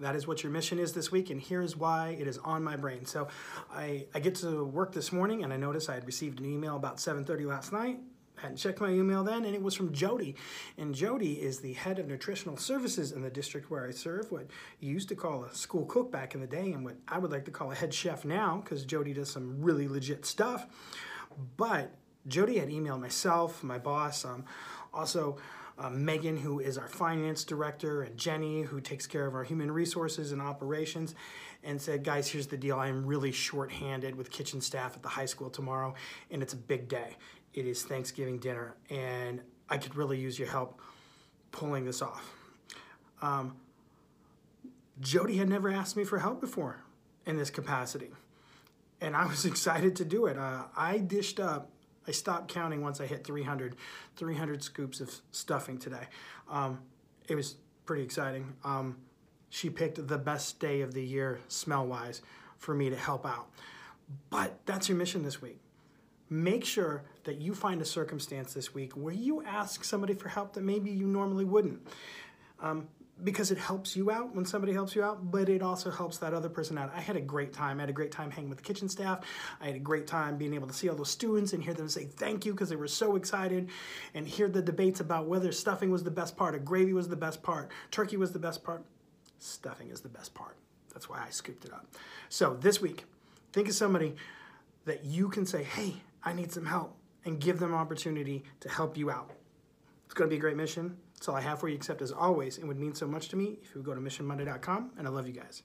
that is what your mission is this week, and here's why it is on my brain. So, I, I get to work this morning, and I notice I had received an email about 7:30 last night. I hadn't checked my email then, and it was from Jody. And Jody is the head of nutritional services in the district where I serve. What you used to call a school cook back in the day, and what I would like to call a head chef now, because Jody does some really legit stuff. But Jody had emailed myself, my boss, um, also uh, Megan, who is our finance director, and Jenny, who takes care of our human resources and operations, and said, Guys, here's the deal. I am really short-handed with kitchen staff at the high school tomorrow, and it's a big day. It is Thanksgiving dinner, and I could really use your help pulling this off. Um, Jody had never asked me for help before in this capacity, and I was excited to do it. Uh, I dished up I stopped counting once I hit 300, 300 scoops of stuffing today. Um, it was pretty exciting. Um, she picked the best day of the year, smell wise, for me to help out. But that's your mission this week. Make sure that you find a circumstance this week where you ask somebody for help that maybe you normally wouldn't. Um, because it helps you out when somebody helps you out, but it also helps that other person out. I had a great time. I had a great time hanging with the kitchen staff. I had a great time being able to see all those students and hear them say thank you because they were so excited and hear the debates about whether stuffing was the best part or gravy was the best part, turkey was the best part. Stuffing is the best part. That's why I scooped it up. So this week, think of somebody that you can say, hey, I need some help, and give them opportunity to help you out. It's going to be a great mission. That's all I have for you, except as always, it would mean so much to me if you would go to missionmonday.com, and I love you guys.